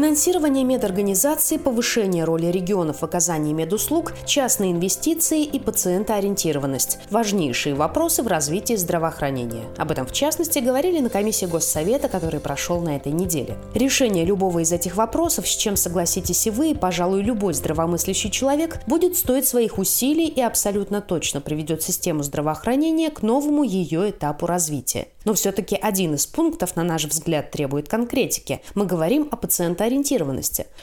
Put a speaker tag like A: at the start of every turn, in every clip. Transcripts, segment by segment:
A: Финансирование медорганизаций, повышение роли регионов в оказании медуслуг, частные инвестиции и пациентоориентированность – важнейшие вопросы в развитии здравоохранения. Об этом, в частности, говорили на комиссии Госсовета, который прошел на этой неделе. Решение любого из этих вопросов, с чем согласитесь и вы, и, пожалуй, любой здравомыслящий человек, будет стоить своих усилий и абсолютно точно приведет систему здравоохранения к новому ее этапу развития. Но все-таки один из пунктов, на наш взгляд, требует конкретики. Мы говорим о пациентоориентированности.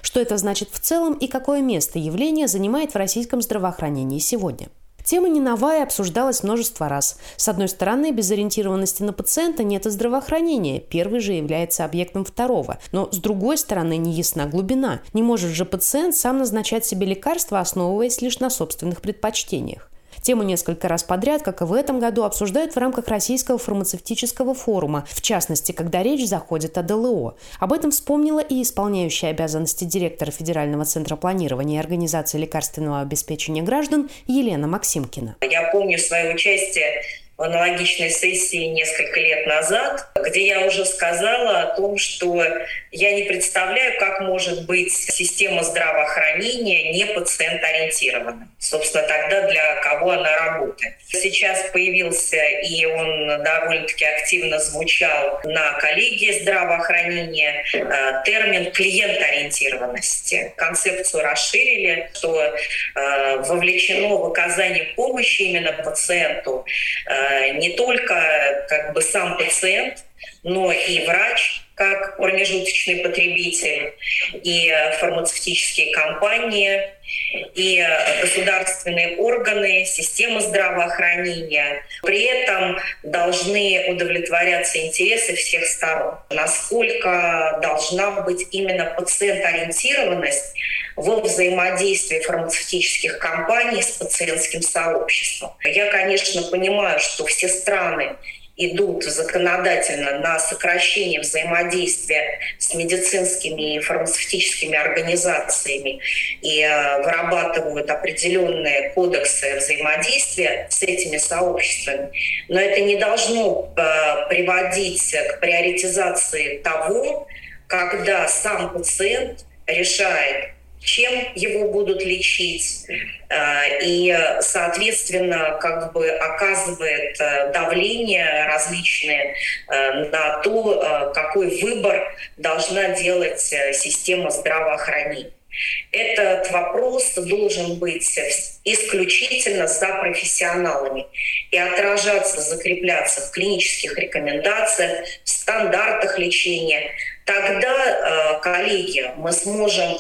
A: Что это значит в целом и какое место явление занимает в российском здравоохранении сегодня? Тема не новая, обсуждалась множество раз. С одной стороны, без ориентированности на пациента нет и здравоохранения. Первый же является объектом второго. Но с другой стороны, не ясна глубина. Не может же пациент сам назначать себе лекарства, основываясь лишь на собственных предпочтениях. Тему несколько раз подряд, как и в этом году, обсуждают в рамках Российского фармацевтического форума, в частности, когда речь заходит о ДЛО. Об этом вспомнила и исполняющая обязанности директора Федерального центра планирования и организации лекарственного обеспечения граждан Елена Максимкина.
B: Я помню свое участие в аналогичной сессии несколько лет назад, где я уже сказала о том, что я не представляю, как может быть система здравоохранения не пациент-ориентированной. Собственно, тогда для кого она работает. Сейчас появился, и он довольно-таки активно звучал на коллегии здравоохранения, э, термин клиент-ориентированности. Концепцию расширили, что э, вовлечено в оказание помощи именно пациенту э, не только как бы сам пациент, но и врач, как промежуточный потребитель, и фармацевтические компании, и государственные органы, система здравоохранения. При этом должны удовлетворяться интересы всех сторон. Насколько должна быть именно пациент-ориентированность во взаимодействии фармацевтических компаний с пациентским сообществом. Я, конечно, понимаю, что все страны идут законодательно на сокращение взаимодействия с медицинскими и фармацевтическими организациями и э, вырабатывают определенные кодексы взаимодействия с этими сообществами. Но это не должно э, приводить к приоритизации того, когда сам пациент решает, чем его будут лечить, э, и, соответственно, как бы оказывает э, давление различные э, на то, какой выбор должна делать система здравоохранения. Этот вопрос должен быть исключительно за профессионалами и отражаться, закрепляться в клинических рекомендациях, в стандартах лечения. Тогда, коллеги, мы сможем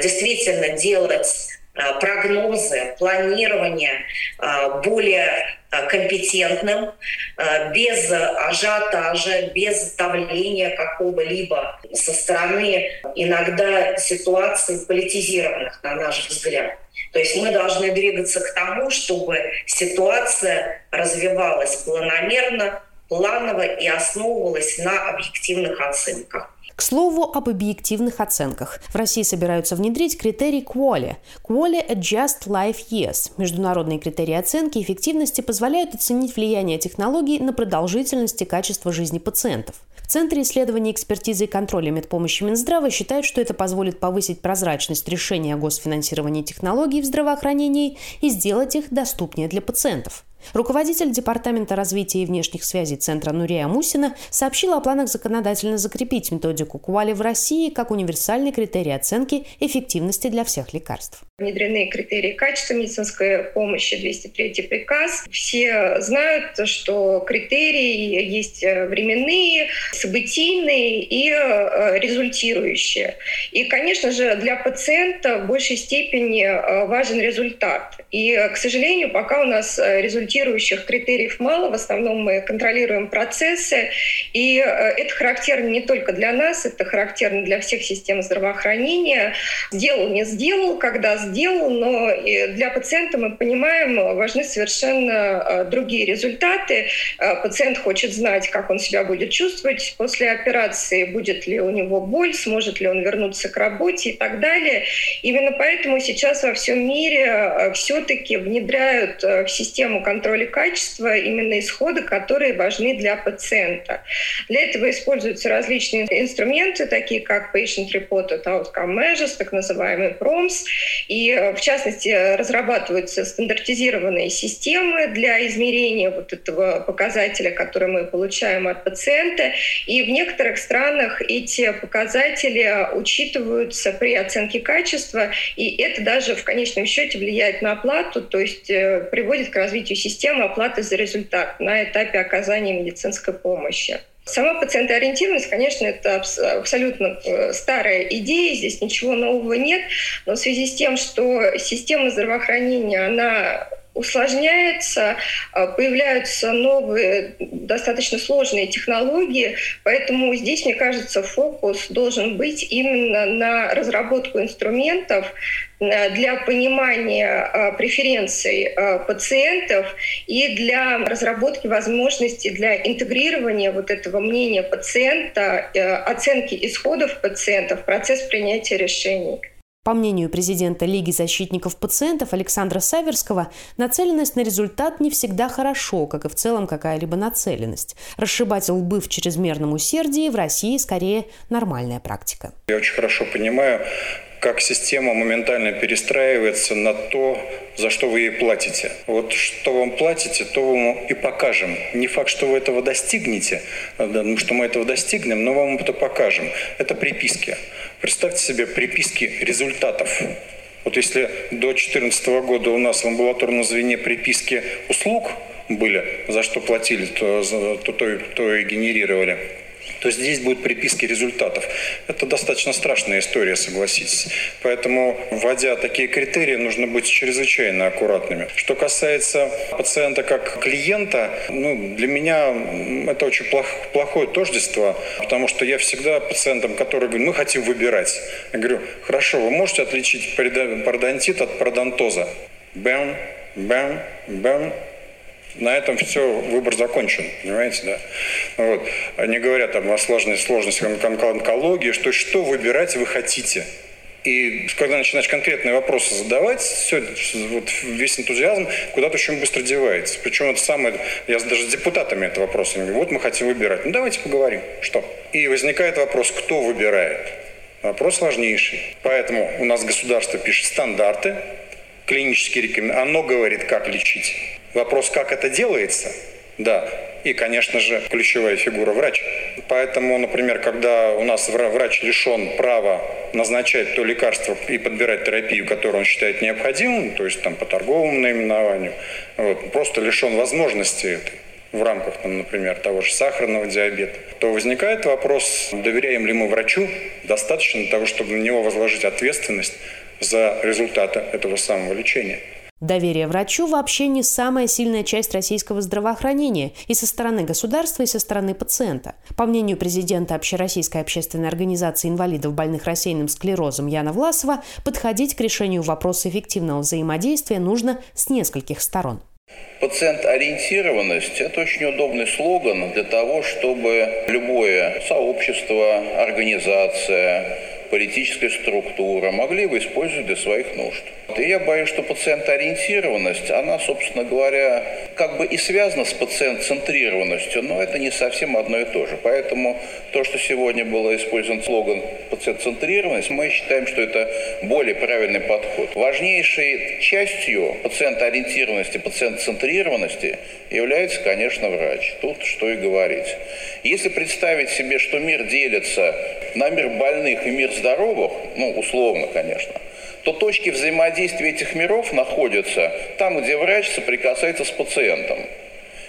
B: действительно делать э, прогнозы, планирование э, более компетентным, без ажиотажа, без давления какого-либо со стороны иногда ситуаций политизированных, на наш взгляд. То есть мы должны двигаться к тому, чтобы ситуация развивалась планомерно, планово и основывалась на объективных оценках.
A: К слову об объективных оценках. В России собираются внедрить критерий QALY – QALY Adjust Life Years. Международные критерии оценки эффективности позволяют оценить влияние технологий на продолжительность и качество жизни пациентов. В Центре исследований экспертизы и контроля медпомощи Минздрава считают, что это позволит повысить прозрачность решения о госфинансировании технологий в здравоохранении и сделать их доступнее для пациентов. Руководитель Департамента развития и внешних связей Центра Нурия Мусина сообщила о планах законодательно закрепить методику КУАЛИ в России как универсальный критерий оценки эффективности для всех лекарств.
C: Внедрены критерии качества медицинской помощи, 203 приказ. Все знают, что критерии есть временные, событийные и э, результирующие. И, конечно же, для пациента в большей степени э, важен результат. И, к сожалению, пока у нас результирующие регламентирующих критериев мало. В основном мы контролируем процессы. И э, это характерно не только для нас, это характерно для всех систем здравоохранения. Сделал, не сделал, когда сделал, но для пациента мы понимаем, важны совершенно э, другие результаты. Э, пациент хочет знать, как он себя будет чувствовать после операции, будет ли у него боль, сможет ли он вернуться к работе и так далее. Именно поэтому сейчас во всем мире все-таки внедряют в систему контроля контроле качества именно исхода, которые важны для пациента. Для этого используются различные инструменты, такие как Patient Reported Outcome Measures, так называемый PROMS, и в частности разрабатываются стандартизированные системы для измерения вот этого показателя, который мы получаем от пациента. И в некоторых странах эти показатели учитываются при оценке качества, и это даже в конечном счете влияет на оплату, то есть э, приводит к развитию системы оплаты за результат на этапе оказания медицинской помощи. Сама пациентоориентированность, конечно, это абсолютно э, старая идея, здесь ничего нового нет, но в связи с тем, что система здравоохранения, она усложняется, а, появляются новые, достаточно сложные технологии, поэтому здесь, мне кажется, фокус должен быть именно на разработку инструментов э, для понимания а, преференций а, пациентов и для разработки возможностей для интегрирования вот этого мнения пациента, э, оценки исходов пациента в процесс принятия решений.
A: По мнению президента Лиги защитников пациентов Александра Саверского, нацеленность на результат не всегда хорошо, как и в целом какая-либо нацеленность. Расшибать лбы в чрезмерном усердии в России скорее нормальная практика.
D: Я очень хорошо понимаю, как система моментально перестраивается на то, за что вы ей платите. Вот что вам платите, то вам и покажем. Не факт, что вы этого достигнете, что мы этого достигнем, но вам это покажем. Это приписки. Представьте себе приписки результатов. Вот если до 2014 года у нас в амбулаторном звене приписки услуг были, за что платили, то, то, то, то и генерировали, то здесь будут приписки результатов. Это достаточно страшная история, согласитесь. Поэтому, вводя такие критерии, нужно быть чрезвычайно аккуратными. Что касается пациента как клиента, ну, для меня это очень плох, плохое тождество, потому что я всегда пациентам, которые говорят, мы хотим выбирать. Я говорю, хорошо, вы можете отличить пародонтит от пародонтоза? Бэм, бэм, бэм, на этом все, выбор закончен, понимаете, да? Вот. Они говорят там о сложной сложности онкологии, что что выбирать вы хотите. И когда начинаешь конкретные вопросы задавать, все, вот весь энтузиазм куда-то очень быстро девается. Причем это самое, я даже с депутатами это вопрос, вот мы хотим выбирать. Ну давайте поговорим, что? И возникает вопрос, кто выбирает? Вопрос сложнейший. Поэтому у нас государство пишет стандарты, клинические рекомендации, оно говорит, как лечить. Вопрос, как это делается, да, и, конечно же, ключевая фигура врач. Поэтому, например, когда у нас врач лишен права назначать то лекарство и подбирать терапию, которую он считает необходимым, то есть там по торговому наименованию, вот, просто лишен возможности этой в рамках, там, например, того же сахарного диабета, то возникает вопрос, доверяем ли мы врачу достаточно для того, чтобы на него возложить ответственность за результаты этого самого лечения.
A: Доверие врачу вообще не самая сильная часть российского здравоохранения и со стороны государства, и со стороны пациента. По мнению президента Общероссийской общественной организации инвалидов больных рассеянным склерозом Яна Власова, подходить к решению вопроса эффективного взаимодействия нужно с нескольких сторон.
E: Пациент-ориентированность – это очень удобный слоган для того, чтобы любое сообщество, организация, политическая структура могли бы использовать для своих нужд. И я боюсь, что пациентоориентированность, она, собственно говоря, как бы и связана с пациент-центрированностью, но это не совсем одно и то же. Поэтому то, что сегодня было использован слоган пациент-центрированность, мы считаем, что это более правильный подход. Важнейшей частью пациентоориентированности, пациент-центрированности является, конечно, врач. Тут что и говорить. Если представить себе, что мир делится на мир больных и мир здоровых, ну, условно, конечно, то точки взаимодействия этих миров находятся там, где врач соприкасается с пациентом.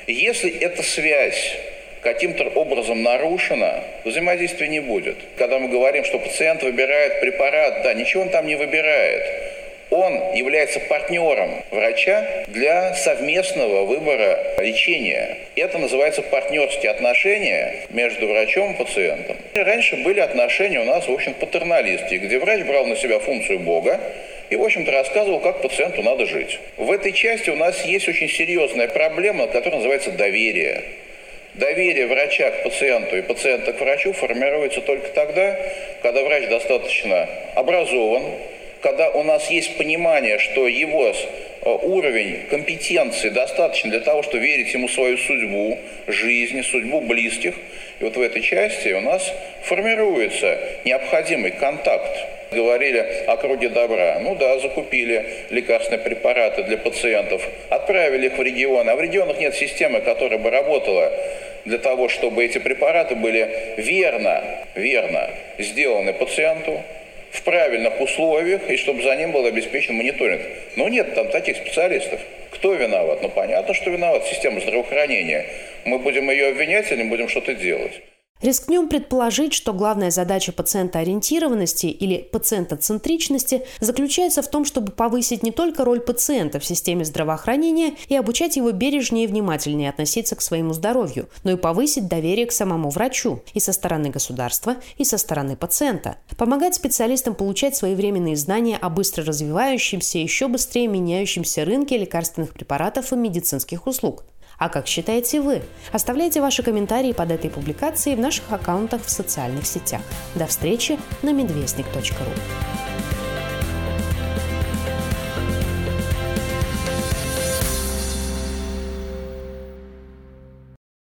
E: Если эта связь каким-то образом нарушена, взаимодействия не будет. Когда мы говорим, что пациент выбирает препарат, да, ничего он там не выбирает он является партнером врача для совместного выбора лечения. Это называется партнерские отношения между врачом и пациентом. Раньше были отношения у нас, в общем, патерналистские, где врач брал на себя функцию Бога, и, в общем-то, рассказывал, как пациенту надо жить. В этой части у нас есть очень серьезная проблема, которая называется доверие. Доверие врача к пациенту и пациента к врачу формируется только тогда, когда врач достаточно образован, когда у нас есть понимание, что его уровень компетенции достаточно для того, чтобы верить ему свою судьбу, жизнь, судьбу близких. И вот в этой части у нас формируется необходимый контакт Говорили о круге добра. Ну да, закупили лекарственные препараты для пациентов, отправили их в регионы, а в регионах нет системы, которая бы работала для того, чтобы эти препараты были верно, верно сделаны пациенту, в правильных условиях, и чтобы за ним был обеспечен мониторинг. Но нет там таких специалистов. Кто виноват? Ну, понятно, что виноват система здравоохранения. Мы будем ее обвинять или будем что-то делать?
A: Рискнем предположить, что главная задача пациентоориентированности или пациентоцентричности заключается в том, чтобы повысить не только роль пациента в системе здравоохранения и обучать его бережнее и внимательнее относиться к своему здоровью, но и повысить доверие к самому врачу и со стороны государства, и со стороны пациента. Помогать специалистам получать своевременные знания о быстро развивающемся и еще быстрее меняющемся рынке лекарственных препаратов и медицинских услуг – а как считаете вы? Оставляйте ваши комментарии под этой публикацией в наших аккаунтах в социальных сетях. До встречи на медвестник.ру.